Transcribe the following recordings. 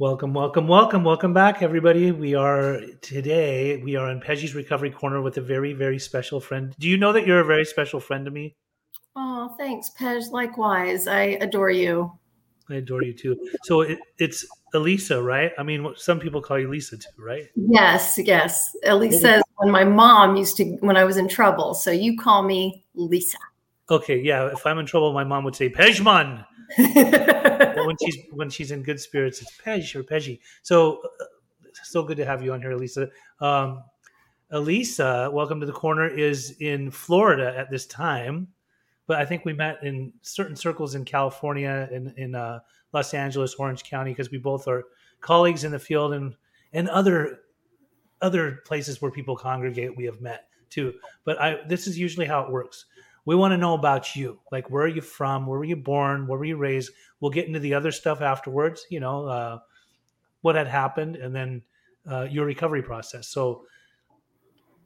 Welcome, welcome, welcome, welcome back, everybody. We are today, we are in Peggy's Recovery Corner with a very, very special friend. Do you know that you're a very special friend to me? Oh, thanks, Pej. Likewise. I adore you. I adore you too. So it, it's Elisa, right? I mean, some people call you Lisa too, right? Yes, yes. Elisa is when my mom used to, when I was in trouble. So you call me Lisa. Okay, yeah. If I'm in trouble, my mom would say Pejman. when she's when she's in good spirits, it's Pej or Peggy. So uh, so good to have you on here, Elisa. Um, Elisa, welcome to the corner. Is in Florida at this time, but I think we met in certain circles in California, in in uh, Los Angeles, Orange County, because we both are colleagues in the field, and and other other places where people congregate. We have met too. But I this is usually how it works we want to know about you. Like, where are you from? Where were you born? Where were you raised? We'll get into the other stuff afterwards, you know, uh, what had happened, and then uh, your recovery process. So,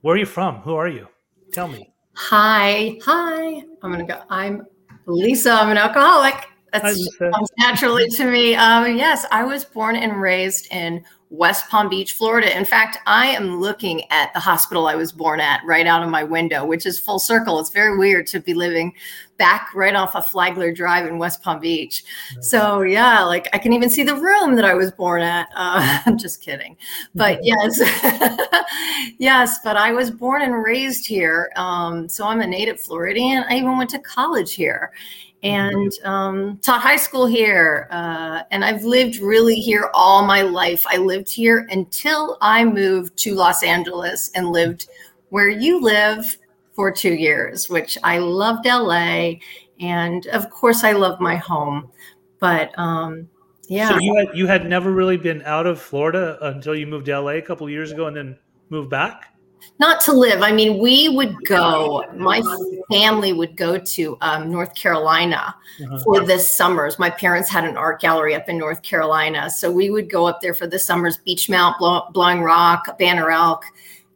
where are you from? Who are you? Tell me. Hi. Hi. I'm going to go. I'm Lisa. I'm an alcoholic. That comes naturally to me. Um, yes, I was born and raised in West Palm Beach, Florida. In fact, I am looking at the hospital I was born at right out of my window, which is full circle. It's very weird to be living back right off of Flagler Drive in West Palm Beach. So, yeah, like I can even see the room that I was born at. Uh, I'm just kidding. But yes, yes, but I was born and raised here. Um, so I'm a native Floridian. I even went to college here and um, taught high school here. Uh, and I've lived really here all my life. I lived here until I moved to Los Angeles and lived where you live for two years, which I loved LA. And of course, I love my home. But um, yeah. So you had, you had never really been out of Florida until you moved to LA a couple years ago and then moved back? Not to live. I mean, we would go, my family would go to um, North Carolina uh-huh. for the summers. My parents had an art gallery up in North Carolina. So we would go up there for the summers, Beech Mount, Blow- Blowing Rock, Banner Elk.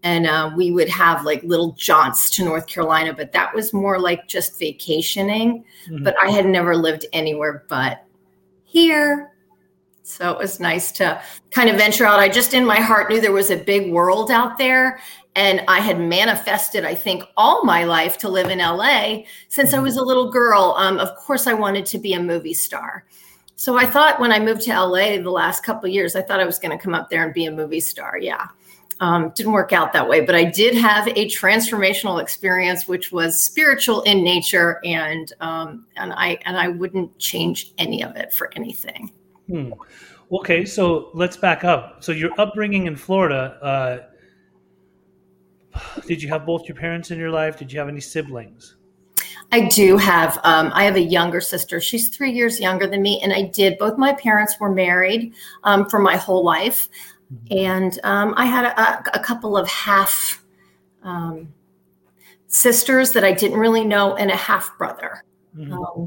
And uh, we would have like little jaunts to North Carolina, but that was more like just vacationing. Mm-hmm. But I had never lived anywhere but here. So it was nice to kind of venture out. I just in my heart knew there was a big world out there and I had manifested, I think, all my life to live in LA since I mm-hmm. was a little girl. Um, of course, I wanted to be a movie star. So I thought when I moved to LA the last couple years, I thought I was going to come up there and be a movie star. Yeah. Um, didn't work out that way, but I did have a transformational experience, which was spiritual in nature, and um, and I and I wouldn't change any of it for anything. Hmm. Okay, so let's back up. So your upbringing in Florida, uh, did you have both your parents in your life? Did you have any siblings? I do have. Um, I have a younger sister. She's three years younger than me, and I did. Both my parents were married um, for my whole life, mm-hmm. and um, I had a, a, couple of half um, sisters that I didn't really know, and a half brother. Mm-hmm.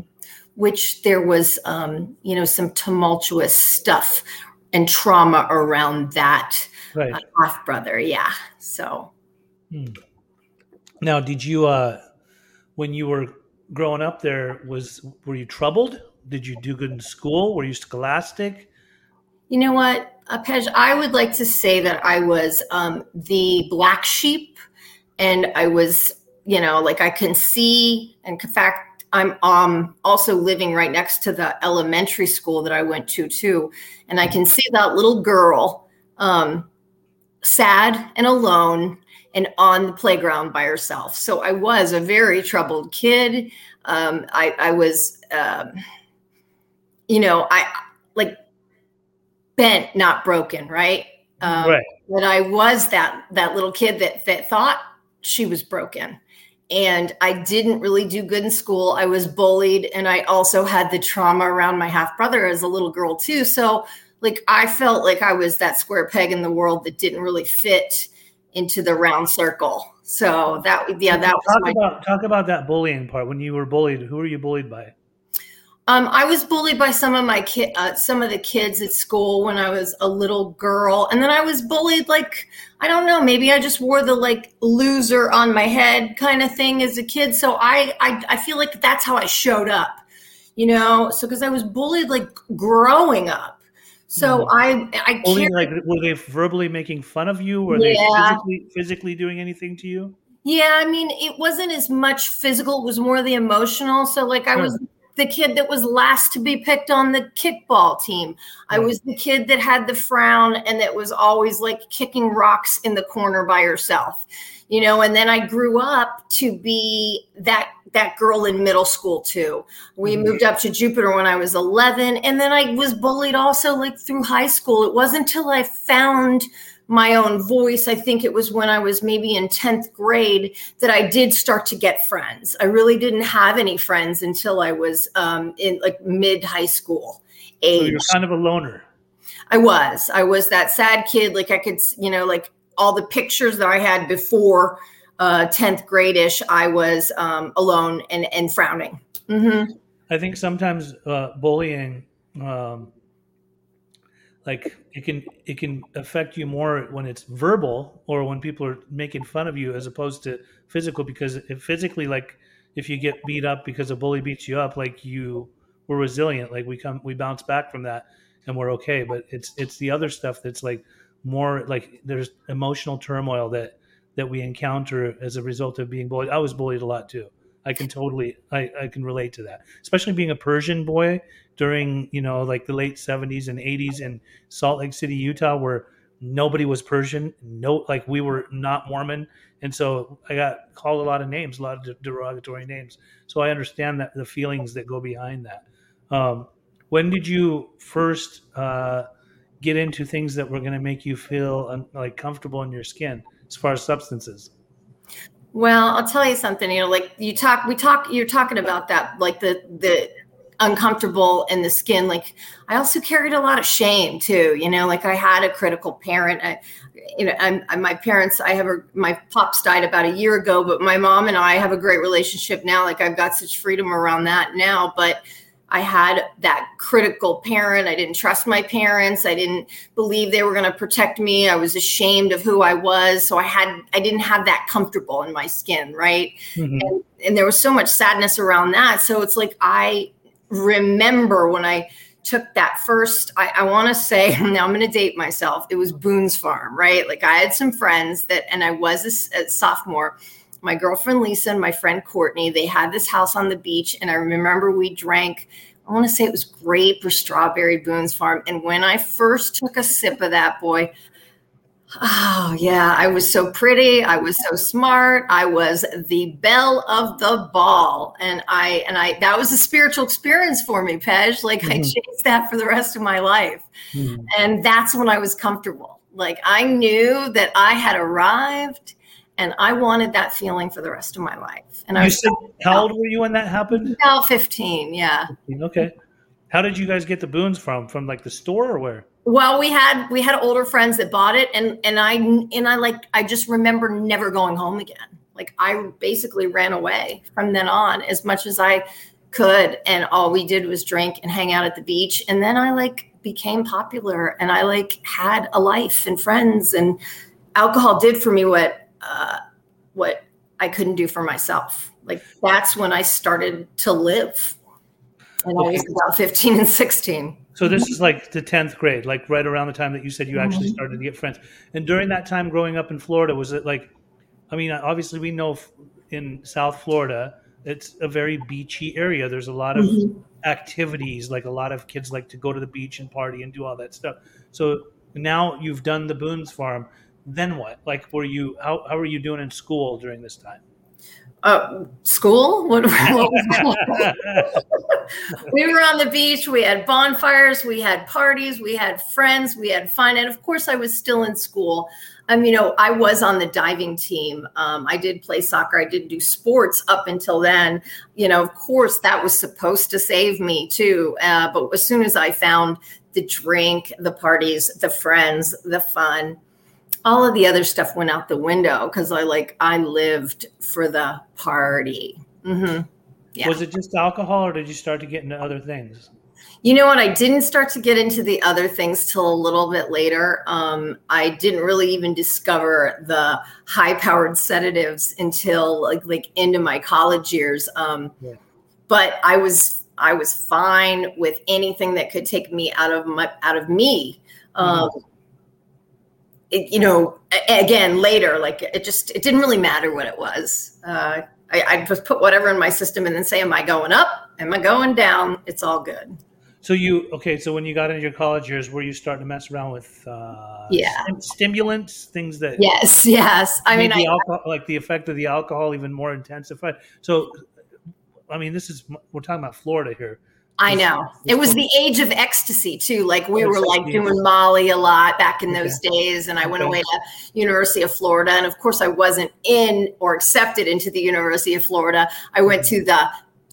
Which there was, um, you know, some tumultuous stuff and trauma around that right. uh, half brother. Yeah. So Hmm. Now, did you, uh, when you were growing up there, was were you troubled? Did you do good in school? Were you scholastic? You know what, Pej, I would like to say that I was um, the black sheep, and I was, you know, like I can see, and in fact, I'm um, also living right next to the elementary school that I went to too, and I can see that little girl, um, sad and alone, and on the playground by herself. So I was a very troubled kid. Um, I, I, was, um, you know, I like bent, not broken, right? Um, right. But I was that that little kid that that thought she was broken, and I didn't really do good in school. I was bullied, and I also had the trauma around my half brother as a little girl too. So, like, I felt like I was that square peg in the world that didn't really fit into the round circle. So that yeah, that talk was my, about talk about that bullying part. When you were bullied, who were you bullied by? Um, I was bullied by some of my kid, uh, some of the kids at school when I was a little girl, and then I was bullied like I don't know, maybe I just wore the like loser on my head kind of thing as a kid. So I I, I feel like that's how I showed up, you know. So because I was bullied like growing up, So mm-hmm. I, I only like were they verbally making fun of you? Were yeah. they physically physically doing anything to you? Yeah, I mean, it wasn't as much physical; it was more the emotional. So, like, I was the kid that was last to be picked on the kickball team. I was the kid that had the frown and that was always like kicking rocks in the corner by herself. You know, and then I grew up to be that that girl in middle school too. We mm-hmm. moved up to Jupiter when I was 11 and then I was bullied also like through high school. It wasn't until I found my own voice. I think it was when I was maybe in 10th grade that I did start to get friends. I really didn't have any friends until I was um, in like mid high school age. So you're kind of a loner. I was. I was that sad kid. Like I could, you know, like all the pictures that I had before uh, 10th grade ish, I was um, alone and, and frowning. Mm-hmm. I think sometimes uh, bullying um, like it can it can affect you more when it's verbal or when people are making fun of you as opposed to physical because physically like if you get beat up because a bully beats you up like you we're resilient like we come we bounce back from that and we're okay. But it's it's the other stuff that's like more like there's emotional turmoil that that we encounter as a result of being bullied. I was bullied a lot too I can totally I, I can relate to that. Especially being a Persian boy during, you know, like the late 70s and 80s in Salt Lake City, Utah where nobody was Persian, no like we were not Mormon. And so I got called a lot of names, a lot of derogatory names. So I understand that the feelings that go behind that. Um, when did you first uh, get into things that were going to make you feel like comfortable in your skin as far as substances? Well, I'll tell you something. You know, like you talk, we talk. You're talking about that, like the the uncomfortable in the skin. Like I also carried a lot of shame too. You know, like I had a critical parent. I, you know, I'm, I'm, my parents. I have a my pops died about a year ago, but my mom and I have a great relationship now. Like I've got such freedom around that now. But I had that critical parent. I didn't trust my parents. I didn't believe they were going to protect me. I was ashamed of who I was. So I had, I didn't have that comfortable in my skin. Right. Mm-hmm. And, and there was so much sadness around that. So it's like, I remember when I took that first, I, I want to say, now I'm going to date myself. It was Boone's Farm, right? Like I had some friends that, and I was a, a sophomore my girlfriend Lisa and my friend Courtney, they had this house on the beach. And I remember we drank, I want to say it was grape or strawberry Boone's Farm. And when I first took a sip of that boy, oh yeah, I was so pretty. I was so smart. I was the belle of the ball. And I, and I, that was a spiritual experience for me, Pej. Like mm-hmm. I chased that for the rest of my life. Mm-hmm. And that's when I was comfortable. Like I knew that I had arrived and I wanted that feeling for the rest of my life. And you I was said, how oh. old were you when that happened? About 15, yeah. 15, okay. How did you guys get the Boone's Farm? From like the store or where? Well, we had we had older friends that bought it and and I and I like I just remember never going home again. Like I basically ran away from then on as much as I could and all we did was drink and hang out at the beach and then I like became popular and I like had a life and friends and alcohol did for me what uh, what I couldn't do for myself. Like that's when I started to live. And okay. I was about 15 and 16. So this is like the 10th grade, like right around the time that you said you actually mm-hmm. started to get friends. And during that time growing up in Florida, was it like, I mean, obviously we know in South Florida, it's a very beachy area. There's a lot of mm-hmm. activities, like a lot of kids like to go to the beach and party and do all that stuff. So now you've done the Boone's Farm then what? Like, were you how how were you doing in school during this time? Uh, school? What, what we were on the beach. We had bonfires. We had parties. We had friends. We had fun. And of course, I was still in school. Um, you know, I was on the diving team. Um, I did play soccer. I did do sports up until then. You know, of course, that was supposed to save me too. Uh, but as soon as I found the drink, the parties, the friends, the fun, all of the other stuff went out the window because I like I lived for the party. Mm-hmm. Yeah. Was it just alcohol, or did you start to get into other things? You know what? I didn't start to get into the other things till a little bit later. Um, I didn't really even discover the high-powered sedatives until like like into my college years. Um, yeah. But I was I was fine with anything that could take me out of my out of me. Mm-hmm. It, you know, again later, like it just it didn't really matter what it was. Uh, I, I just put whatever in my system and then say, "Am I going up? Am I going down?" It's all good. So you okay? So when you got into your college years, were you starting to mess around with uh, yeah stimulants, things that yes, yes. I mean, the I, alcohol, like the effect of the alcohol even more intensified. So, I mean, this is we're talking about Florida here. I know it was the age of ecstasy too. Like we were like doing Molly a lot back in those okay. days, and I went away to University of Florida, and of course I wasn't in or accepted into the University of Florida. I went to the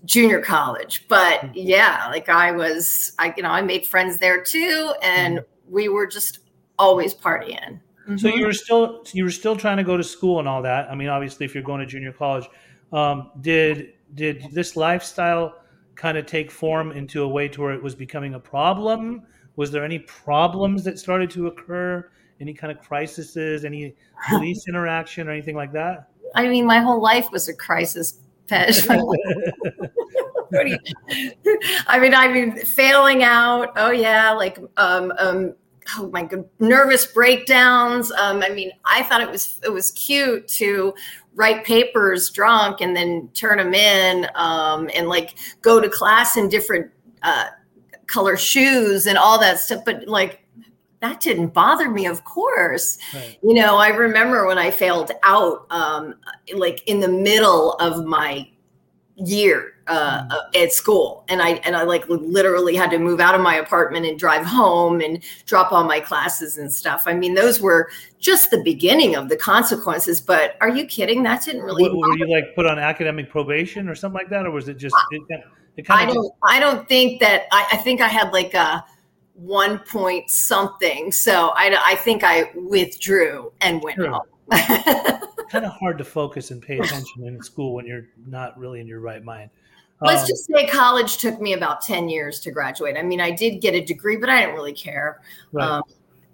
junior college. But mm-hmm. yeah, like I was, I you know, I made friends there too, and mm-hmm. we were just always partying. Mm-hmm. So you were still you were still trying to go to school and all that. I mean, obviously, if you're going to junior college, um, did did this lifestyle kind of take form into a way to where it was becoming a problem? Was there any problems that started to occur? Any kind of crises? Any police interaction or anything like that? I mean, my whole life was a crisis Pej. I mean, I mean, failing out. Oh yeah, like um, um, oh my god, nervous breakdowns. Um, I mean, I thought it was it was cute to write papers drunk and then turn them in, um, and like go to class in different uh, color shoes and all that stuff. But like that didn't bother me of course right. you know i remember when i failed out um, like in the middle of my year uh, mm. uh, at school and i and i like literally had to move out of my apartment and drive home and drop all my classes and stuff i mean those were just the beginning of the consequences but are you kidding that didn't really what, were you like put on academic probation or something like that or was it just it, it i don't just- i don't think that I, I think i had like a one point something. So I, I think I withdrew and went sure. home. kind of hard to focus and pay attention in school when you're not really in your right mind. Let's um, just say college took me about 10 years to graduate. I mean, I did get a degree, but I didn't really care right. um,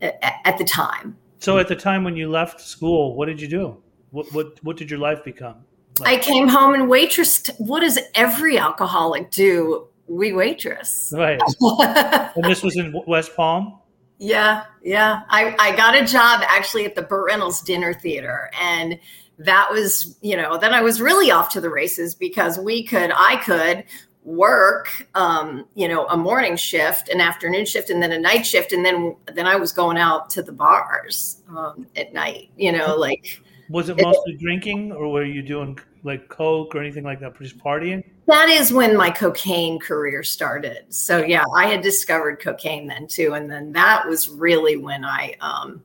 at, at, the time. So, at the time when you left school, what did you do? What, what, what did your life become? Like? I came home and waitressed. What does every alcoholic do we waitress. Right. and this was in West Palm? Yeah, yeah. I, I got a job actually at the Burt Reynolds Dinner Theater. And that was, you know, then I was really off to the races because we could, I could work um you know a morning shift an afternoon shift and then a night shift and then then i was going out to the bars um at night you know like was it mostly it, drinking or were you doing like coke or anything like that just partying that is when my cocaine career started. So yeah, I had discovered cocaine then too, and then that was really when I, um,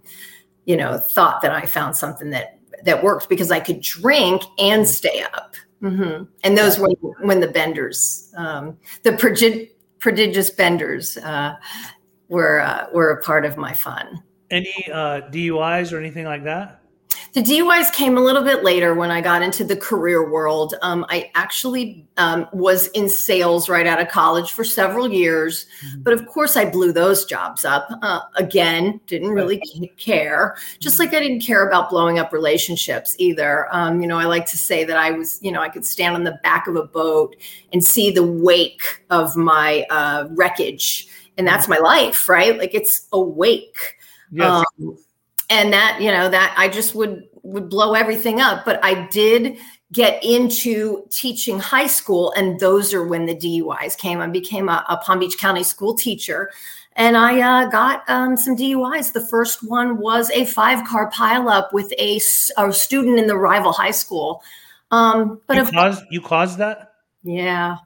you know, thought that I found something that that worked because I could drink and stay up. Mm-hmm. And those were when the benders, um, the prodig- prodigious benders, uh, were uh, were a part of my fun. Any uh, DUIs or anything like that? The DUIs came a little bit later when I got into the career world. Um, I actually um, was in sales right out of college for several years, mm-hmm. but of course I blew those jobs up. Uh, again, didn't really care. Just like I didn't care about blowing up relationships either. Um, you know, I like to say that I was, you know, I could stand on the back of a boat and see the wake of my uh, wreckage, and that's mm-hmm. my life, right? Like it's a wake. Yes. Um, and that you know that i just would would blow everything up. But i did get into teaching high school and those are when the duis came. I became a, a palm beach county school teacher and i uh, got um, some duis the first one was a five car pileup with a, a student in the rival high school. Um, but you caused, you caused that? Yeah.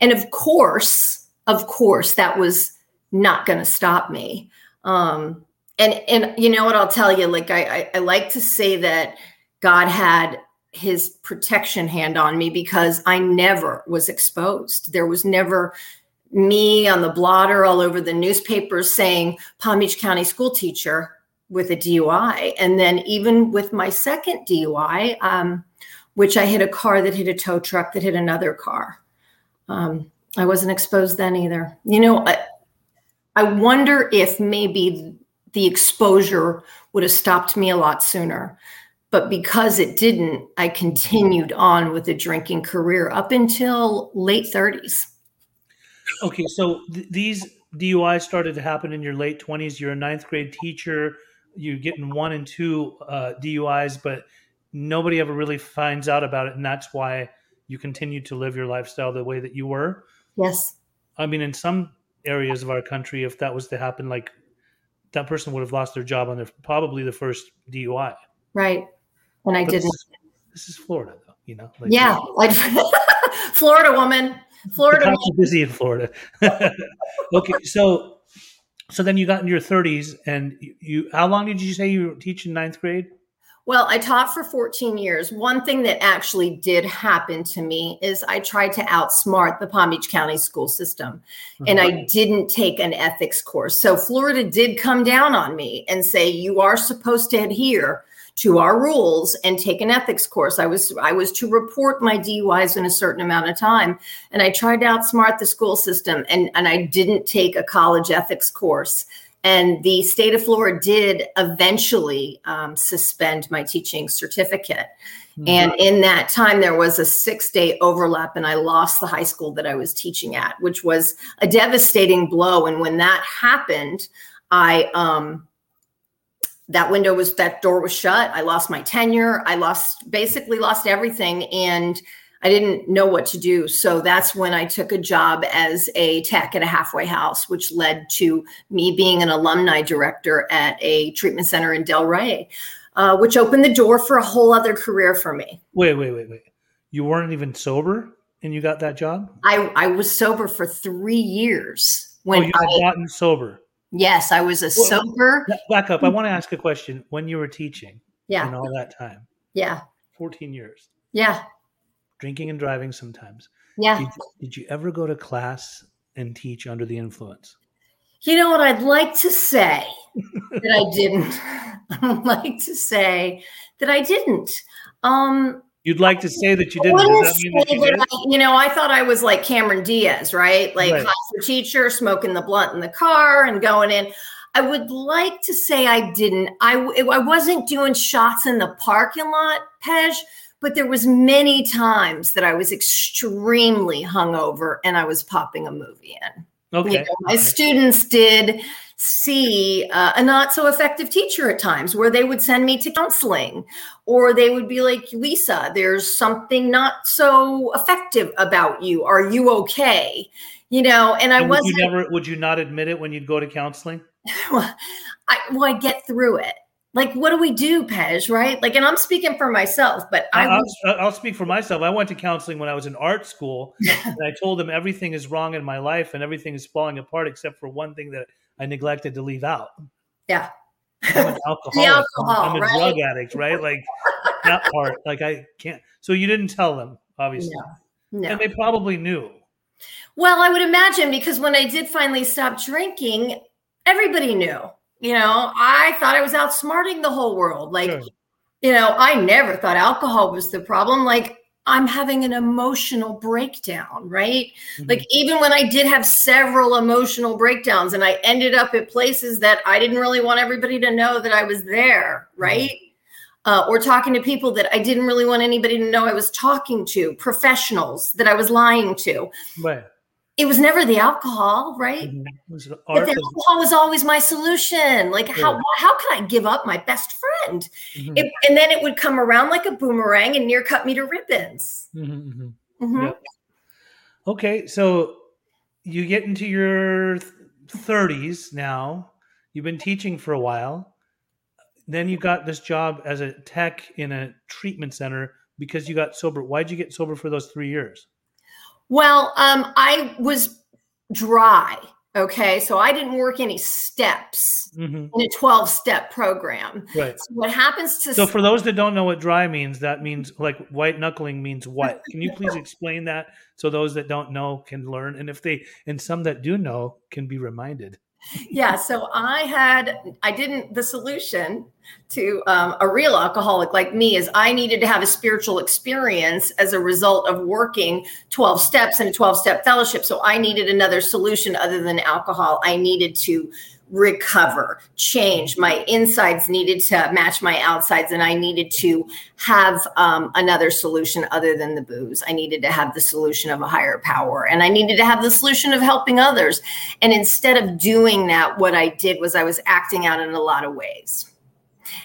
And of course of course that was not going to stop me. Um, and and you know what I'll tell you, like I, I, I like to say that God had his protection hand on me because I never was exposed. There was never me on the blotter all over the newspapers saying Palm Beach County school teacher with a DUI. And then even with my second DUI, um, which I hit a car that hit a tow truck that hit another car. Um, I wasn't exposed then either. You know, I, I wonder if maybe the exposure would have stopped me a lot sooner. But because it didn't, I continued on with the drinking career up until late 30s. okay, so th- these DUIs started to happen in your late twenties. You're a ninth grade teacher. You're getting one and two uh, DUIs, but nobody ever really finds out about it, and that's why you continue to live your lifestyle the way that you were. Yes. I mean, in some areas of our country, if that was to happen, like that person would have lost their job on their probably the first DUI. Right. And I But didn't. This, is- this is Florida, though. You know, like, Yeah. Like Florida woman. the Florida. cops are busy in Florida. okay, so so then you got in your 30s, and you, you how long did you say you were teaching ninth grade? Well, I taught for 14 years. One thing that actually did happen to me is I tried to outsmart the Palm Beach County school system and uh-huh. I didn't take an ethics course. So Florida did come down on me and say you are supposed to adhere to our rules and take an ethics course. I was I was to report my DUIs in a certain amount of time and I tried to outsmart the school system and and I didn't take a college ethics course. And the state of Florida did eventually um, suspend my teaching certificate. Mhm. And in that time, there was a six day overlap, and I lost the high school that I was teaching at, which was a devastating blow. And when that happened, I, um, that window was, that door was shut. I lost my tenure. I lost, basically lost everything. And I didn't know what to do. So that's when I took a job as a tech at a halfway house, which led to me being an alumni director at a treatment center in Delray, uh, which opened the door for a whole other career for me. Wait, wait, wait, wait. You weren't even sober, and you got that job? I, I was sober for three years Oh, when you I, gotten sober. yes, I was a Well, sober. Back up. I want to ask a question. When you were teaching, Yeah, and all that time, yeah, 14 years, yeah, drinking and driving sometimes. yeah. Did, did you ever go to class and teach under the influence? You know what I'd like to say that I didn't. I'd like to say that I didn't. Um, You'd like to say that you didn't. Wouldn't that that you that did? I- you know, I thought I was like Cameron Diaz, right? Like Right. teacher, smoking the blunt in the car and going in. I would like to say I didn't. I I wasn't doing shots in the parking lot, Pej, but there was many times that I was extremely hungover and I was popping a movie in. You Okay. know, my students did see uh, a not so effective teacher at times where they would send me to counseling or they would be like lisa there's something not so effective about you are you okay you know and i And would wasn't you never? Would you not admit it when you'd go to counseling? I, well i get through it like what do we do pej right like and i'm speaking for myself but i was will I'll speak for myself. I went to counseling when I was in art school, and I told them everything is wrong in my life and everything is falling apart except for one thing that I neglected to leave out. yeah I'm an alcoholic. I'm- alcohol, I'm a right? drug addict, right? Like that part. Like I can't. So you didn't tell them, obviously, no and they probably knew. Well, I would imagine because when I did finally stop drinking, everybody knew. You know, I thought I was outsmarting the whole world. Like, Sure. you know, I never thought alcohol was the problem. Like, I'm having an emotional breakdown, right? Mhm. Like, even when I did have several emotional breakdowns and I ended up at places that I didn't really want everybody to know that I was there, right? Uh, or talking to people that I didn't really want anybody to know I was talking to, professionals that I was lying to right. It was never the alcohol, right? Mhm. But the alcohol was always my solution. Like how Sure. how could I give up my best friend? Mhm. It, and then it would come around like a boomerang and near cut me to ribbons. Mhm, mhm. Mhm. Yep. Okay, so you get into your 30s now. You've been teaching for a while. Then you got this job as a tech in a treatment center because you got sober. Why'd you get sober for those three years? Well, um, I was dry. Okay, so I didn't work any steps hmm in a twelve step program. Right. So what happens to So, for those that don't know what dry means, that means like white knuckling means what? Can you please explain that so those that don't know can learn, and if they and some that do know can be reminded. Yeah so i had i didn't the solution to um, a real alcoholic like me is i needed to have a spiritual experience as a result of working 12 steps in a 12 step fellowship. So i needed another solution other than alcohol. I needed to recover, change. My insides needed to match my outsides, and I needed to have um, another solution other than the booze. I needed to have the solution of a higher power, and I needed to have the solution of helping others. And instead of doing that, what I did was I was acting out in a lot of ways.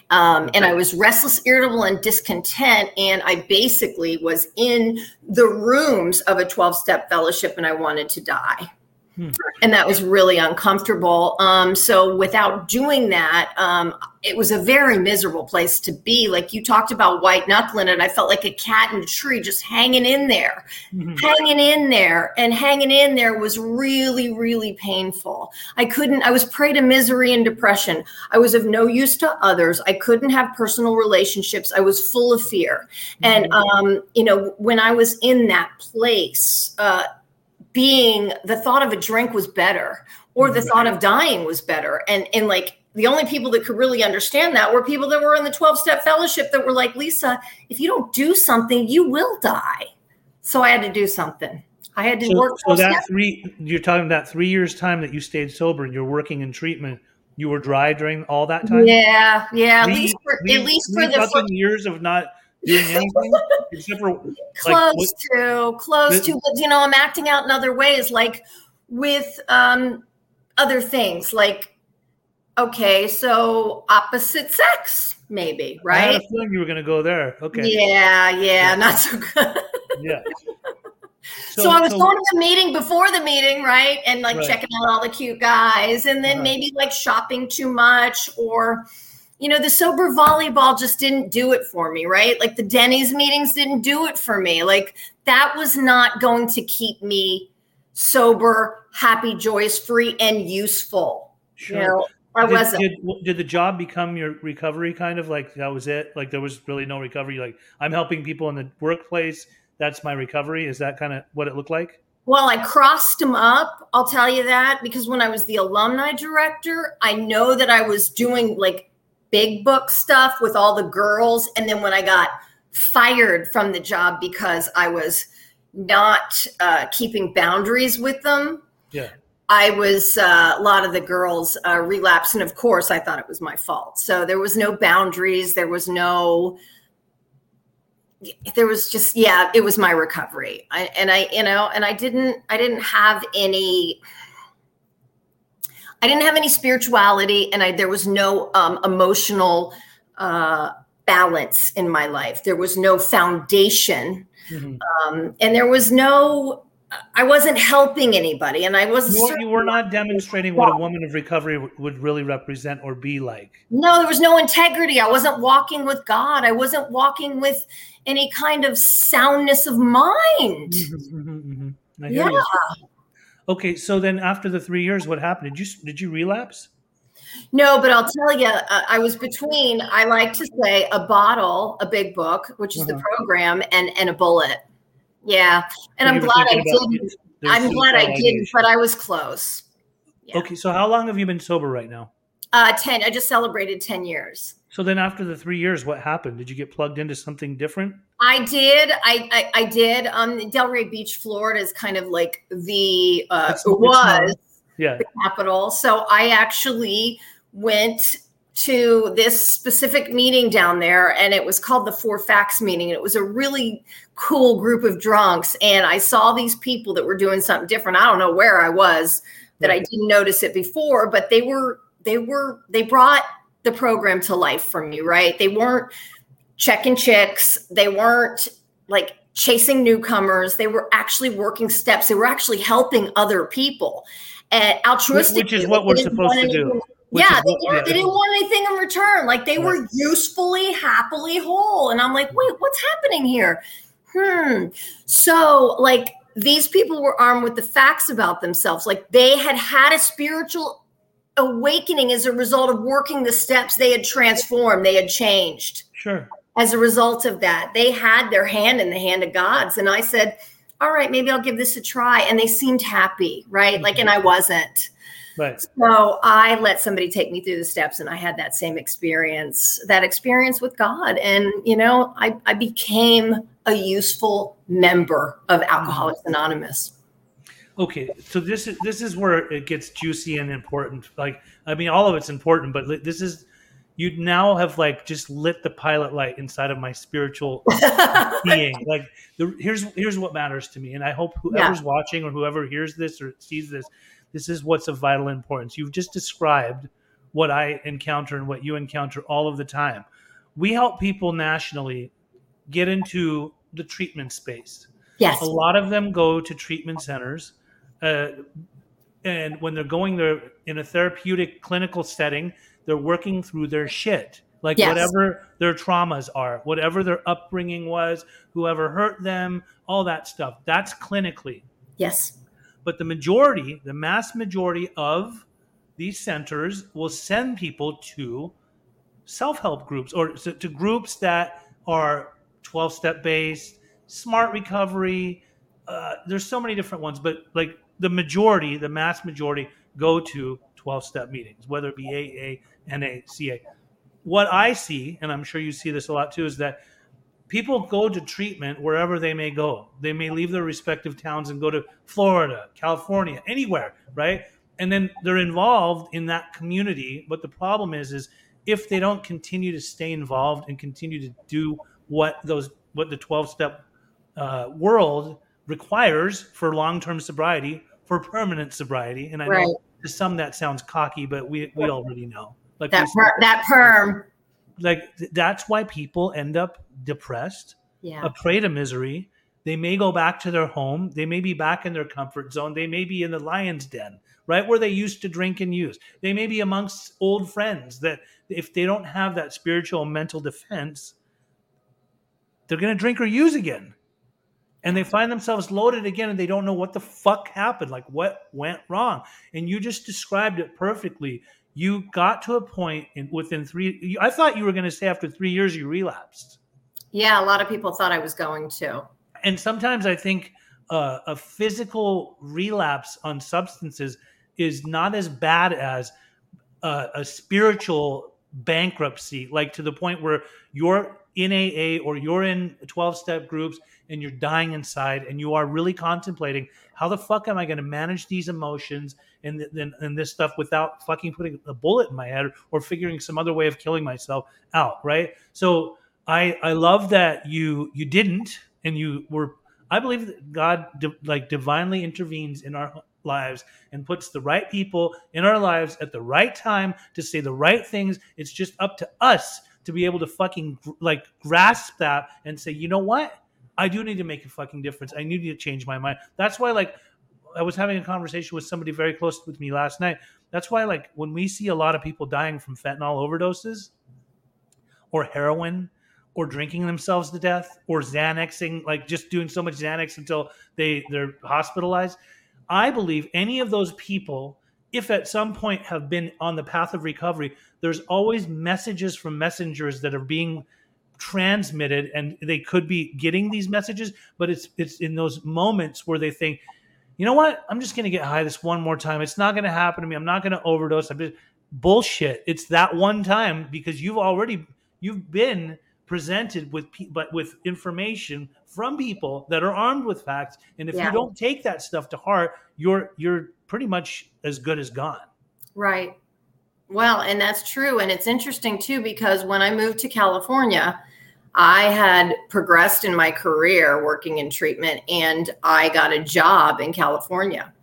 Um, and I was restless, irritable, and discontent. And I basically was in the rooms of a 12 step fellowship and I wanted to die. Hmm. And that was really uncomfortable. Um, so without doing that, um, it was a very miserable place to be. Like you talked about white knuckling it, I felt like a cat in a tree, just hanging in there, mm-hmm. hanging in there, and hanging in there was really, really painful. I couldn't. I was prey to misery and depression. I was of no use to others. I couldn't have personal relationships. I was full of fear, mm-hmm. and um, you know, when I was in that place. Uh, being the thought of a drink was better or the thought of dying was better. And and like the only people that could really understand that were people that were in the 12 step fellowship that were like lisa if you don't do something you will die. So i had to do something. I had to so, work so that steps. three you're talking about three years time that you stayed sober and you're working in treatment you were dry during all that time? Yeah yeah three, at least for, three, at least for the years of not doing anything except for close like, to close to but you know i'm acting out in other ways like with um other things like okay so opposite sex maybe right I had a feeling you were going to go there okay yeah yeah, yeah. not so good yeah so, so, I was so, going to the meeting before the meeting, right? And like right. checking out all the cute guys, and then uh-huh. maybe like shopping too much or you know, the sober volleyball just didn't do it for me, right? Like the Denny's meetings didn't do it for me. Like that was not going to keep me sober, happy, joyous, free, and useful. Sure. You know, I did, wasn't. Did, did, the job become your recovery kind of like that was it? Like there was really no recovery. Like I'm helping people in the workplace. That's my recovery. Is that kind of what it looked like? Well, I crossed them up. I'll tell you that because when I was the alumni director, I know that I was doing like big book stuff with all the girls. And then when I got fired from the job because I was not uh, keeping boundaries with them, yeah. I was uh, a lot of the girls uh, relapse, and of course, I thought it was my fault. So there was no boundaries. There was no. There was just yeah, it was my recovery, I, and I you know, and I didn't I didn't have any I didn't have any spirituality, and I there was no um, emotional uh, balance in my life. There was no foundation, mm-hmm. um, and there was no. I wasn't helping anybody, and I was. You, you were not demonstrating what a woman of recovery would really represent or be like. No, there was no integrity. I wasn't walking with God. I wasn't walking with any kind of soundness of mind. Mm-hmm, mm-hmm, mm-hmm. yeah. You. Okay, so then after the three years, what happened? Did you did you relapse? No, but I'll tell you, uh, I was between. I like to say a bottle, a big book, which is uh-huh. the program, and and a bullet. Yeah, and I'm glad I didn't. I'm glad I didn't, but I was close. Yeah. Okay, so how long have you been sober right now? Uh, ten. I just celebrated ten years. So then, after the three years, what happened? Did you get plugged into something different? I did. I I, I did. Um, Delray Beach, Florida, is kind of like the uh, was yeah. the capital. So I actually went to this specific meeting down there, and it was called the Four Facts meeting. And it was a really cool group of drunks, and I saw these people that were doing something different. I don't know where I was that I didn't notice it before, but they were they were they brought the program to life for me, right? They weren't checking chicks, they weren't like chasing newcomers, they were actually working steps, they were actually helping other people. And altruistic, which is what we're supposed to do. yeah, they, what, yeah, they didn't want anything in return. Like they were usefully, happily whole. And I'm like, wait, what's happening here? Hmm. So, like, these people were armed with the facts about themselves. Like they had had a spiritual awakening as a result of working the steps they had transformed they had changed. Sure. As a result of that they had their hand in the hand of god's. And i said all right maybe i'll give this a try. And they seemed happy right? Like and i wasn't. Right. So i let somebody take me through the steps and i had that same experience that experience with god. And you know i, I became a useful member of alcoholics anonymous okay so this is this is where it gets juicy and important like I mean, all of it's important, but this is you now have like just lit the pilot light inside of my spiritual being. Like, the, here's here's what matters to me, and I hope whoever's yeah. watching or whoever hears this or sees this, this is what's of vital importance. You've just described what I encounter and what you encounter all of the time. We help people nationally get into the treatment space. Yes, a lot of them go to treatment centers. Uh, and when they're going there in a therapeutic clinical setting, they're working through their shit. Like yes. whatever their traumas are, whatever their upbringing was, whoever hurt them, all that stuff. That's clinically. Yes. But the majority, the mass majority of these centers will send people to self help groups or to groups that are 12 step based, smart recovery. Uh, there's so many different ones, but like the majority, the mass majority, go to 12 step meetings, whether it be AA, NA, CA. What I see, and I'm sure you see this a lot too, is that people go to treatment wherever they may go. They may leave their respective towns and go to Florida, California, anywhere, right? And then they're involved in that community. But the problem is, is if they don't continue to stay involved and continue to do what those what the 12 step uh, world requires for long term sobriety, for permanent sobriety. And I right. know to some that sounds cocky, but we we already know. Like that per, that perm. Like that's why people end up depressed, yeah. a prey to misery. They may go back to their home. They may be back in their comfort zone. They may be in the lion's den, right where they used to drink and use. They may be amongst old friends that if they don't have that spiritual and mental defense, they're going to drink or use again and they find themselves loaded again and they don't know what the fuck happened like what went wrong. And you just described it perfectly. You got to a point in within three i thought you were going to say after three years you relapsed. Yeah a lot of people thought i was going to. And sometimes i think uh, a physical relapse on substances is not as bad as uh, a spiritual bankruptcy like to the point where you're in aa or you're in 12 step groups and you're dying inside and you are really contemplating how the fuck am I going to manage these emotions and, and, and this stuff without fucking putting a bullet in my head or figuring some other way of killing myself out, right? So I I love that you you didn't and you were I believe that God di- like divinely intervenes in our lives and puts the right people in our lives at the right time to say the right things. It's just up to us to be able to fucking like grasp that and say, you know what? I do need to make a fucking difference. I need to change my mind. That's why, like, I was having a conversation with somebody very close with me last night. That's why, like, when we see a lot of people dying from fentanyl overdoses or heroin or drinking themselves to death or Xanaxing, like just doing so much Xanax until they they're hospitalized. I believe any of those people, if at some point have been on the path of recovery, there's always messages from messengers that are being transmitted and they could be getting these messages but it's it's in those moments where they think you know what? I'm just going to get high this one more time. It's not going to happen to me. I'm not going to overdose. I'm just bullshit. It's that one time because you've already you've been presented with but with information from people that are armed with facts and if yeah. you don't take that stuff to heart you're you're pretty much as good as gone right well, and that's true. And it's interesting too, because when I moved to California, I had progressed in my career working in treatment and I got a job in California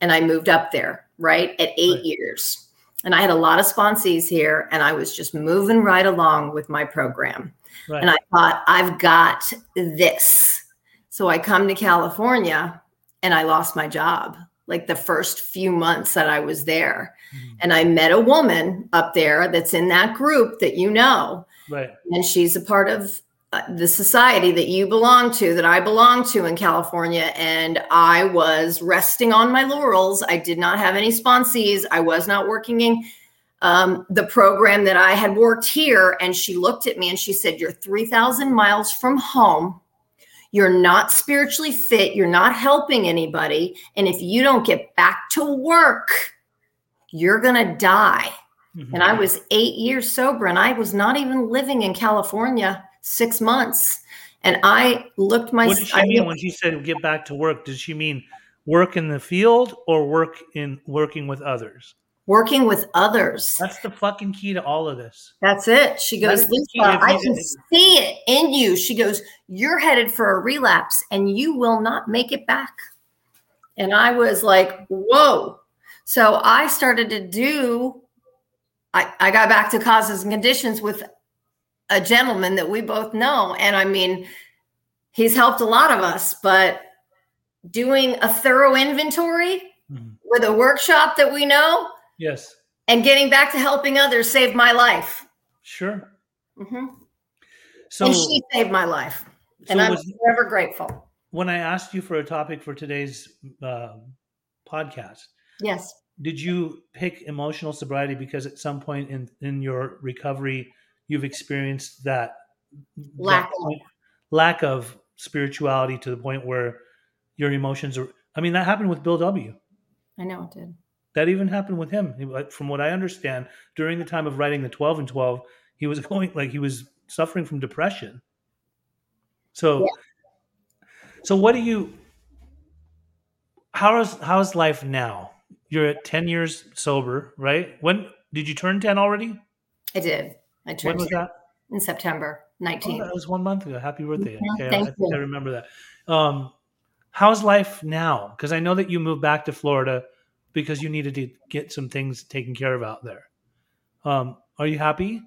and I moved up there, right, at eight right. years. And I had a lot of sponsees here and I was just moving right along with my program. Right. And I thought, I've got this. So I come to California and I lost my job like the first few months that I was there. Mm-hmm. And I met a woman up there that's in that group that you know. Right. And she's a part of uh, the society that you belong to, that I belong to in California. And I was resting on my laurels. I did not have any sponsees. I was not working in um, the program that I had worked here. And she looked at me and she said, You're 3,000 miles from home you're not spiritually fit. You're not helping anybody. And if you don't get back to work, you're going to die. Mm-hmm. And I was eight years sober and I was not even living in California six months. And I looked my. What did she I mean looked, when she said get back to work? Did she mean work in the field or work in working with others? Working with others. That's the fucking key to all of this. That's it. She goes, Lisa, I can see it in you. She goes, You're headed for a relapse and you will not make it back. And I was like, Whoa. So I started to do, I, I got back to causes and conditions with a gentleman that we both know. And I mean, he's helped a lot of us, but doing a thorough inventory mm-hmm. with a workshop that we know. Yes. And getting back to helping others saved my life. Sure. Mm-hmm. So and she saved my life. So and I'm was, forever grateful. When I asked you for a topic for today's uh, podcast, yes, did you pick emotional sobriety because at some point in in your recovery you've experienced that lack that point, lack of spirituality to the point where your emotions are i mean that happened with bill w i know it did that even happened with him. From what i understand during the time of writing the 12 and 12 he was going like he was suffering from depression. So yeah. so what do you how is how's life now? You're at 10 years sober right? When did you turn 10 already? I did. I turned when was that? in september 19th oh, that was one month ago. Happy birthday. Okay Thank I, you. I remember that. Um how's life now? Because I know that you moved back to Florida because you needed to get some things taken care of out there. Um, are you happy?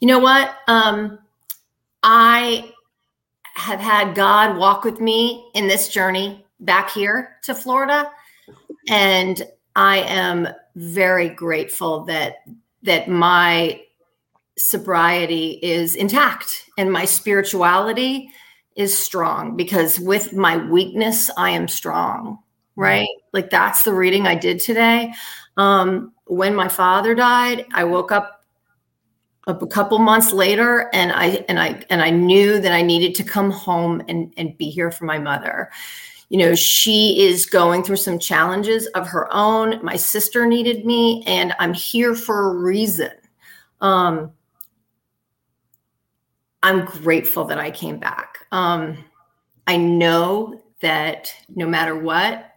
You know what? Um, I have had God walk with me in this journey back here to Florida, and I am very grateful that that my sobriety is intact and my spirituality is strong because with my weakness, I am strong, right? Like that's the reading I did today. Um, when my father died, I woke up a couple months later and I and I and I knew that I needed to come home and, and be here for my mother. You know, she is going through some challenges of her own. My sister needed me, and I'm here for a reason. Um, I'm grateful that I came back. Um, I know that no matter what,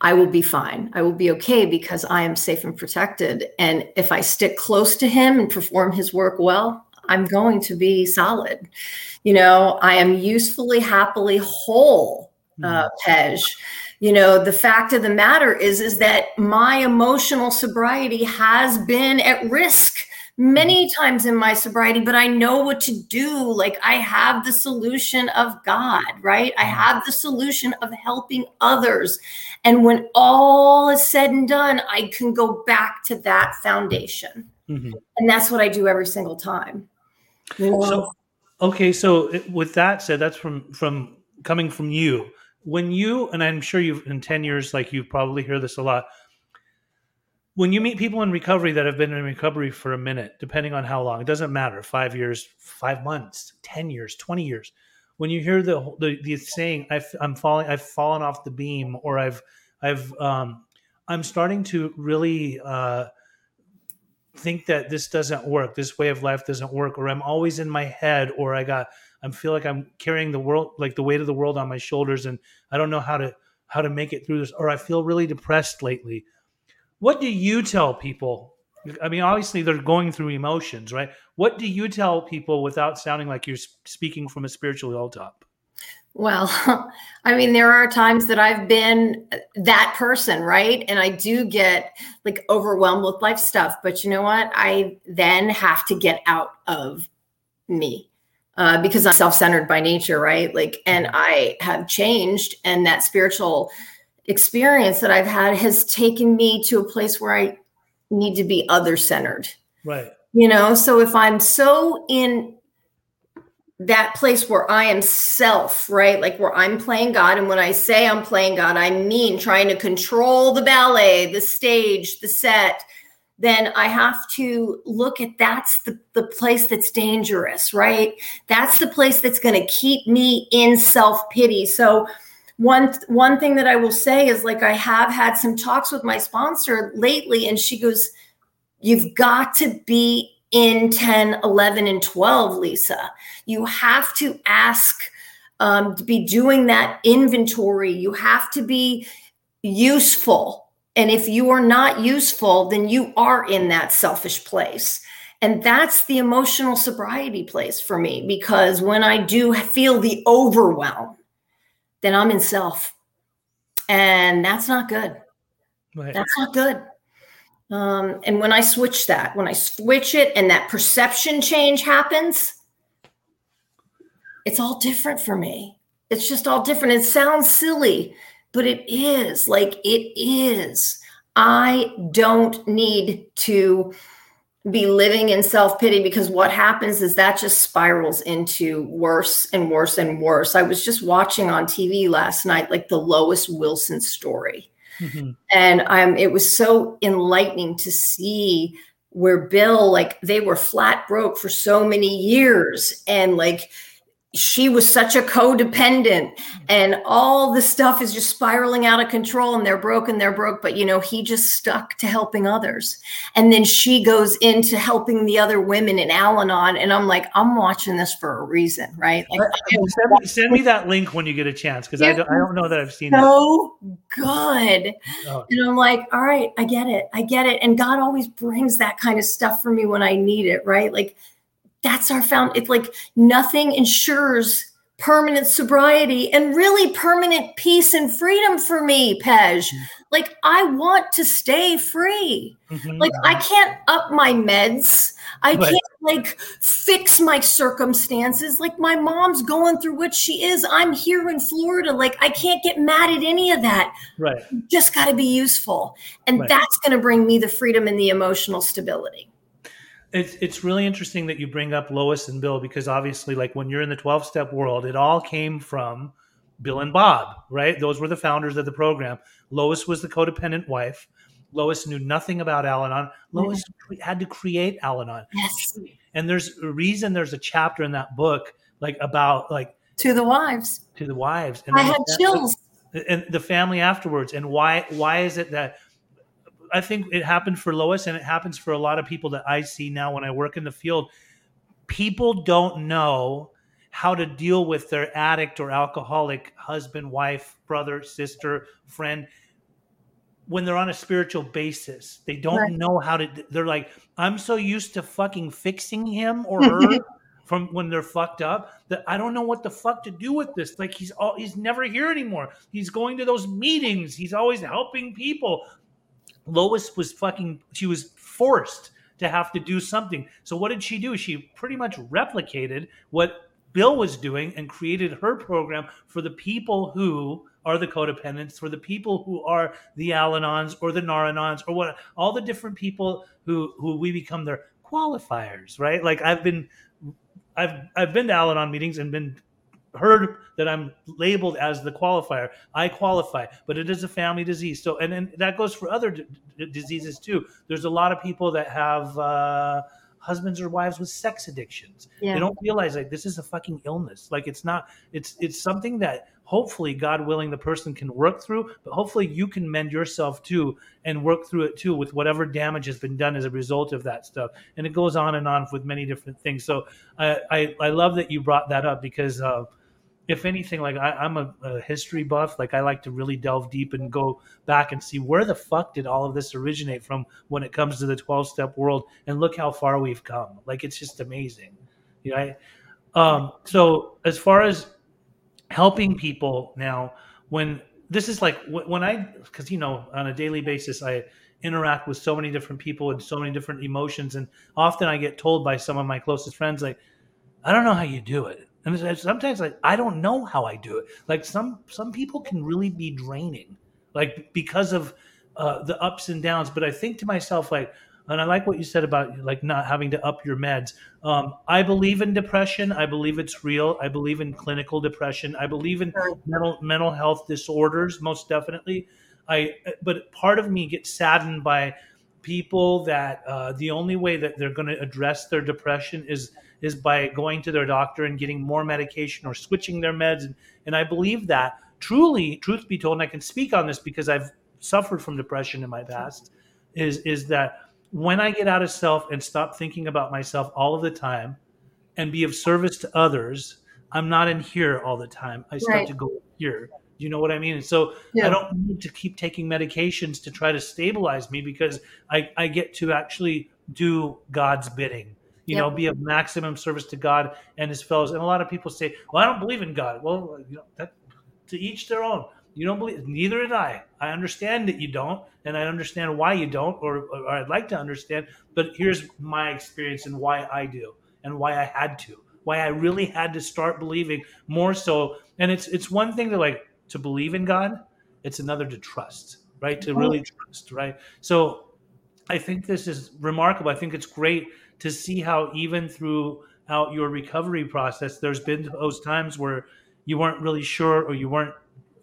I will be fine. I will be okay because I am safe and protected. And if I stick close to him and perform his work well, I'm going to be solid. You know, I am usefully, happily whole, uh, mm-hmm. Pej. You know, the fact of the matter is, is that my emotional sobriety has been at risk many times in my sobriety, but I know what to do. Like I have the solution of God, right? I have the solution of helping others. And when all is said and done, I can go back to that foundation. Mm-hmm. And that's what I do every single time. So, okay. So with that said, that's from, from coming from you. When you, and I'm sure you've in 10 years, like you probably hear this a lot, when you meet people in recovery that have been in recovery for a minute, depending on how long, it doesn't matter five years, five months, 10 years, 20 years. When you hear the, the, the saying, i am falling, I've fallen off the beam, or I've, I've, um, I'm starting to really uh, think that this doesn't work, this way of life doesn't work, or I'm always in my head, or I got, I feel like I'm carrying the world, like the weight of the world on my shoulders, and I don't know how to, how to make it through this, or I feel really depressed lately what do you tell people? I mean, obviously they're going through emotions, right? What do you tell people without sounding like you're speaking from a spiritual hilltop? Well, I mean, there are times that I've been that person, right? And I do get like overwhelmed with life stuff. But you know what? I then have to get out of me uh, because I'm self centered by nature, right? Like, and mm-hmm. I have changed, and that spiritual experience that I've had has taken me to a place where I need to be other centered. Right. You know, so if I'm so in that place where I am self, right? Like where I'm playing God. And when I say I'm playing God, I mean trying to control the ballet, the stage, the set. Then I have to look at that's the, the place that's dangerous, right? That's the place that's going to keep me in self pity. So, one one thing that I will say is like I have had some talks with my sponsor lately and she goes you've got to be in 10 11 and 12 Lisa. You have to ask um, to be doing that inventory. You have to be useful. And if you are not useful, then you are in that selfish place. And that's the emotional sobriety place for me because when I do feel the overwhelm, then I'm in self. And that's not good. Right. That's not good. Um, and when I switch that, when I switch it and that perception change happens, it's all different for me. It's just all different. It sounds silly, but it is like it is. I don't need to be living in self pity because what happens is that just spirals into worse and worse and worse. I was just watching on TV last night, like the Lois Wilson story. Mm-hmm. And um, it was so enlightening to see where Bill, like, they were flat broke for so many years. And like, she was such a codependent and all the stuff is just spiraling out of control and they're broken they're broke but you know he just stuck to helping others. And then she goes into helping the other women in al-anon and i'm like i'm watching this for a reason right? Like send, me, send, me, that link when you get a chance because I, don't, I don't know that i've seen so good. Oh. and i'm like all right i get it i get it. And god always brings that kind of stuff for me when i need it right? Like that's our found it's like nothing ensures permanent sobriety and really permanent peace and freedom for me pej. Mm-hmm. like i want to stay free. Mm-hmm. like i can't up my meds. I can't like fix my circumstances. Like my mom's going through what she is. I'm here in florida. Like i can't get mad at any of that. Right. Just got to be useful. And right. that's going to bring me the freedom and the emotional stability it's it's really interesting that you bring up Lois and Bill because obviously, like when you're in the 12 step world, it all came from Bill and Bob, right? Those were the founders of the program. Lois was the codependent wife. Lois knew nothing about Al Anon. Lois mm-hmm. had to create Al Anon. Yes. And there's a reason there's a chapter in that book like about like to the wives. To the wives. And I had chills. And the family afterwards. And why why is it that I think it happened for Lois and it happens for a lot of people that I see now when I work in the field. People don't know how to deal with their addict or alcoholic husband, wife, brother, sister, friend when they're on a spiritual basis. They don't right. know how to they're like I'm so used to fucking fixing him or her from when they're fucked up that I don't know what the fuck to do with this. Like he's all he's never here anymore. He's going to those meetings. He's always helping people. Lois was fucking, she was forced to have to do something. So what did she do? She pretty much replicated what Bill was doing and created her program for the people who are the codependents, for the people who are the Al-Anons or the Nar-Anons or what, all the different people who who we become their qualifiers, right? Like I've been, I've I've been to Al-Anon meetings and been heard that I'm labeled as the qualifier. I qualify, but it is a family disease. So, and then that goes for other d- diseases too. There's a lot of people that have uh, husbands or wives with sex addictions. Yeah. They don't realize like this is a fucking illness. Like it's not. It's it's something that hopefully, God willing, the person can work through. But hopefully, you can mend yourself too and work through it too with whatever damage has been done as a result of that stuff. And it goes on and on with many different things. So I I, I love that you brought that up because. Uh, if anything, like I, am a, a, history buff. Like I like to really delve deep and go back and see where the fuck did all of this originate from when it comes to the 12 step world. And look how far we've come. Like it's just amazing. You know, um, so as far as helping people now, when this is like when I, because you know, on a daily basis, I interact with so many different people and so many different emotions, and often I get told by some of my closest friends, like, I don't know how you do it and sometimes like I don't know how I do it. Like some some people can really be draining, like because of uh, the ups and downs. But I think to myself like, and I like what you said about like not having to up your meds. Um, I believe in depression. I believe it's real. I believe in clinical depression. I believe in mental mental health disorders, most definitely. I but part of me gets saddened by people that uh, the only way that they're going to address their depression is is by going to their doctor and getting more medication or switching their meds. And, and I believe that truly, truth be told, and I can speak on this because I've suffered from depression in my past, is, is that when I get out of self and stop thinking about myself all of the time and be of service to others, I'm not in here all the time. I start right. to go here you know what I mean? And so Yeah. I don't need to keep taking medications to try to stabilize me because I, I get to actually do God's bidding. You Yep. know, be of maximum service to God and His fellows. And a lot of people say, "Well, I don't believe in God." Well, you know, that to each their own. You don't believe, neither did I. I understand that you don't, and I understand why you don't, or, or I'd like to understand. But here's my experience and why I do, and why I had to, why I really had to start believing more so. And it's it's one thing to like to believe in God, it's another to trust, right? To mm-hmm. really trust, right? So I think this is remarkable. I think it's great to see how even throughout your recovery process, there's been those times where you weren't really sure, or you weren't,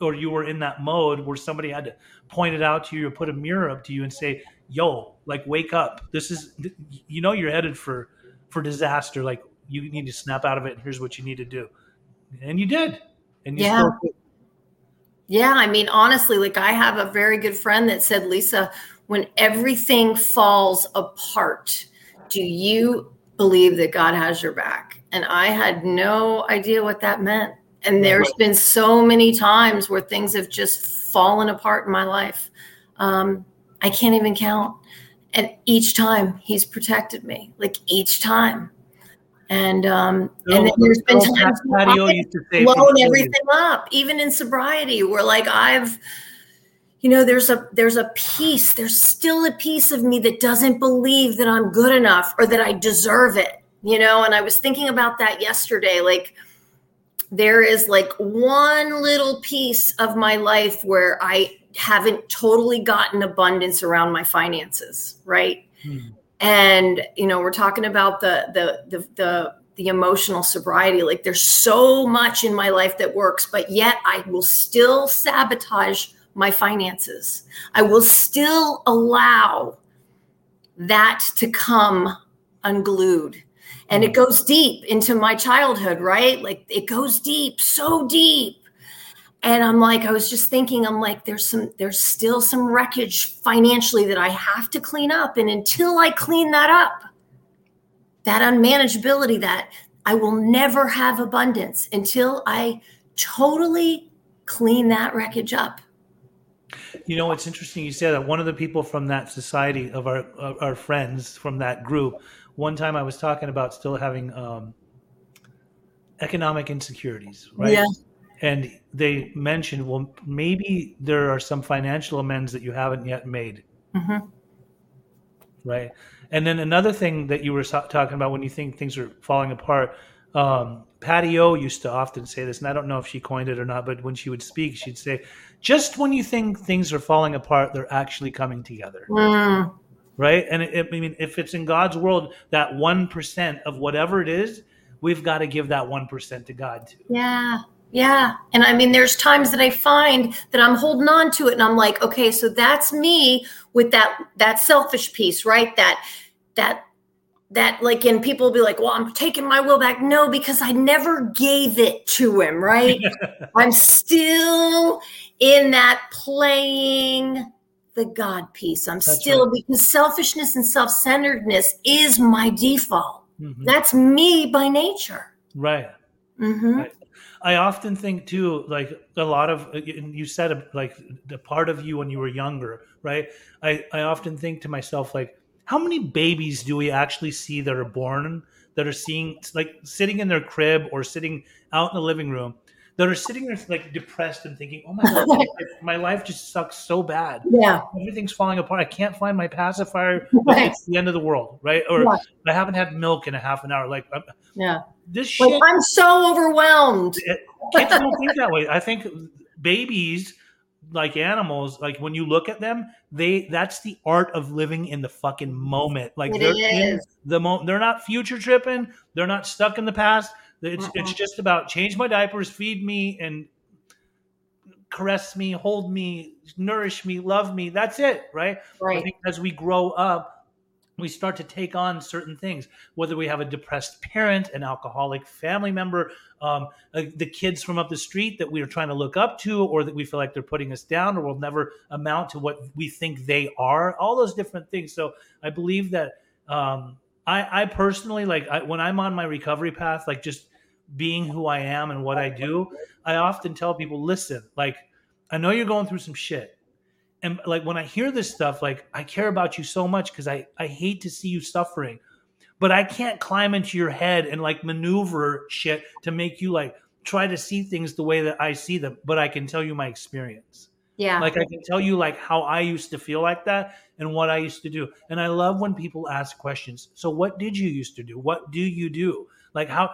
or you were in that mode where somebody had to point it out to you or put a mirror up to you and say, "Yo, like wake up! This is, you know, you're headed for for disaster. Like you need to snap out of it. And here's what you need to do." And you did. And you Yeah. still. Yeah, I mean, honestly, like I have a very good friend that said, Lisa, when everything falls apart, do you believe that God has your back? And I had no idea what that meant. And there's been so many times where things have just fallen apart in my life. Um, I can't even count. And each time he's protected me, like each time. And um, and then there's been times where Patty O I- used to say, blown everything up even in sobriety where like i've you know there's a there's a piece there's still a piece of me that doesn't believe that i'm good enough or that i deserve it you know and i was thinking about that yesterday like there is like one little piece of my life where i haven't totally gotten abundance around my finances right Hmm. and you know we're talking about the the the the, the emotional sobriety like there's so much in my life that works but yet i will still sabotage my finances. I will still allow that to come unglued. And it mm. goes deep into my childhood right? Like it goes deep so deep. And i'm like i was just thinking i'm like there's some there's still some wreckage financially that i have to clean up. And until i clean that up that unmanageability that i will never have abundance until i totally clean that wreckage up You know, it's interesting you say that. One of the people from that society of our of our friends from that group, one time I was talking about still having um, economic insecurities, right? Yeah. And they mentioned, well, maybe there are some financial amends that you haven't yet made, Mhm. right? And then another thing that you were talking about when you think things are falling apart, um, Patty O used to often say this, and I don't know if she coined it or not, but when she would speak, she'd say, "Just when you think things are falling apart, they're actually coming together." Mm, right? And it, it- I mean, if it's in God's world, that one percent of whatever it is, we've got to give that one percent to God too. yeah yeah and i mean there's times that i find that i'm holding on to it and i'm like okay so that's me with that that selfish piece right that that that like and people will be like well i'm taking my will back no because i never gave it to him right i'm still in that playing the god piece i'm That's still because selfishness and self-centeredness is my default Mhm. that's me by nature Right. hmm Right. I often think too, like a lot of you said like the part of you when you were younger, right? I I often think to myself like, how many babies do we actually see that are born that are seeing like sitting in their crib or sitting out in the living room that are sitting there like depressed and thinking, oh my god, my life- my life just sucks so bad. yeah Everything's falling apart. I can't find my pacifier. Right. It's the end of the world, right? Or Yeah. I haven't had milk in a half an hour. Like I'm- yeah this shit like i'm so overwhelmed kids don't think that way. I think babies, like animals, like when you look at them, they that's the art of living in the fucking moment. Like It they're in the moment. They're not future tripping. They're not stuck in the past. It's it's Mm-mm. just about change my diapers, feed me, and caress me, hold me, nourish me, love me. That's it, right? I right think as we grow up, we start to take on certain things. Whether we have a depressed parent, an alcoholic family member, um, uh, the kids from up the street that we are trying to look up to, or that we feel like they're putting us down, or will never amount to what we think they are. All those different things. So I believe that um, I, I personally like I, when I'm on my recovery path, like just being who I am and what I do, I often tell people, listen, like, I know you're going through some shit. And like when I hear this stuff, like I care about you so much because I, I hate to see you suffering. But I can't climb into your head and like maneuver shit to make you like try to see things the way that I see them. But I can tell you my experience. Yeah. Like I can tell you like how I used to feel like that and what I used to do. And I love when people ask questions. So what did you used to do? What do you do? Like how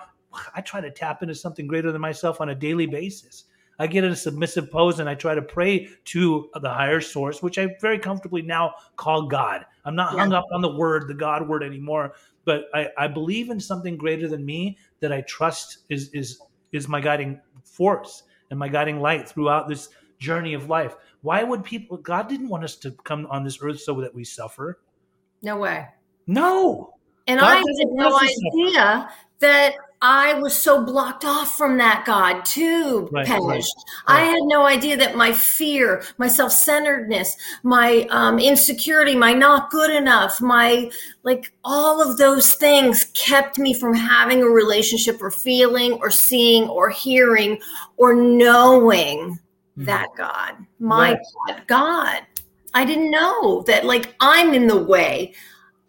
I try to tap into something greater than myself on a daily basis. I get in a submissive pose and I try to pray to the higher source, which I very comfortably now call God. I'm not hung up on the word, the God word anymore, but I, I believe in something greater than me that I trust is is is my guiding force and my guiding light throughout this journey of life. Why would people God didn't want us to come on this earth so that we suffer? No way. No. And God I had no idea that I was so blocked off from that God too, right, Right, right. I had no idea that my fear, my self centeredness, my um, insecurity, my not good enough, my like all of those things kept me from having a relationship or feeling or seeing or hearing or knowing mm-hmm. that God, my God, God. I didn't know that like I'm in the way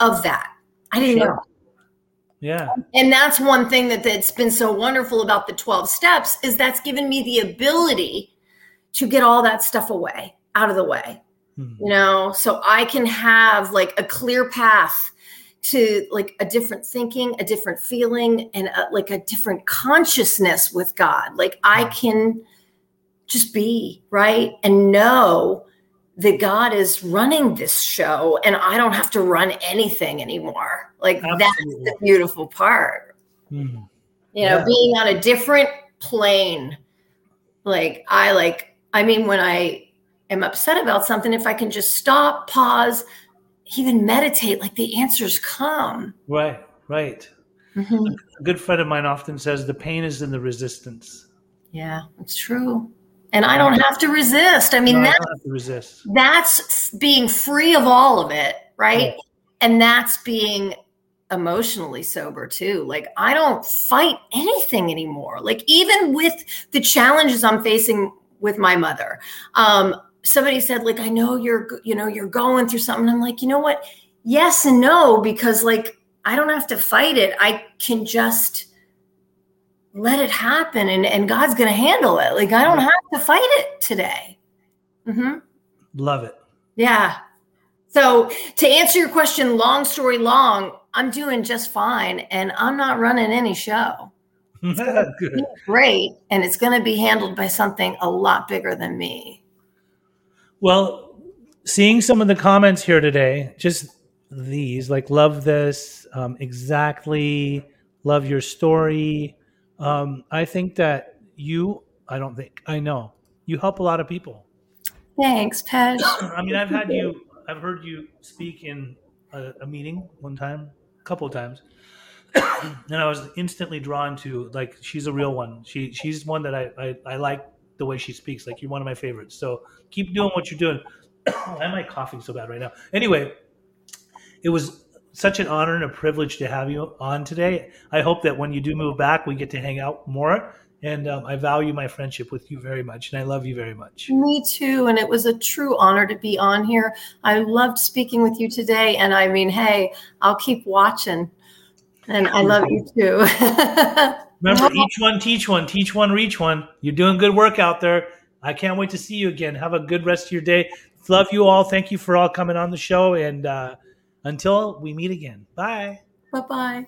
of that. I didn't sure. know. Yeah. And that's one thing that, that's been so wonderful about the 12 steps is that's given me the ability to get all that stuff away, out of the way. Mm-hmm. You know, so I can have like a clear path to like a different thinking, a different feeling, and a, like a different consciousness with God. Like I hmm. can just be right and know that God is running this show and I don't have to run anything anymore. Like Absolutely. that's the beautiful part. Mm-hmm. You know, yeah. being on a different plane. Like I like I mean when I am upset about something if I can just stop, pause, even meditate like the answers come. Right, right. Mm-hmm. A good friend of mine often says the pain is in the resistance. Yeah, it's true and I don't have to resist. I mean, no, that's, resist. that's being free of all of it, right? And that's being emotionally sober too. Like I don't fight anything anymore. Like even with the challenges I'm facing with my mother, um, somebody said, like, I know you're, you know, you're going through something. I'm like, you know what? Yes and no, because like I don't have to fight it. I can just let it happen and, and God's going to handle it. Like, I don't have to fight it today. Mm-hmm. Love it. Yeah. So, to answer your question, long story long, I'm doing just fine and I'm not running any show. Good. Great. And it's going to be handled by something a lot bigger than me. Well, seeing some of the comments here today, just these like, love this, um, exactly, love your story um, I think that you, I don't think, I know, you help a lot of people. Thanks, Pej. I mean, I've had you, I've heard you speak in a, a meeting one time, a couple of times. and I was instantly drawn to like she's a real one. She she's one that I, I, I like the way she speaks. Like you're one of my favorites. So keep doing what you're doing. Why am I coughing so bad right now? Anyway, it was such an honor and a privilege to have you on today. I hope that when you do move back, we get to hang out more. And um, I value my friendship with you very much, and I love you very much. Me too. And it was a true honor to be on here. I loved speaking with you today. And I mean, hey, I'll keep watching. And I love you too. Remember, each one teach one, teach one, reach one. You're doing good work out there. I can't wait to see you again. Have a good rest of your day. Love you all. Thank you for all coming on the show. And, uh, until we meet again. Bye. Bye bye.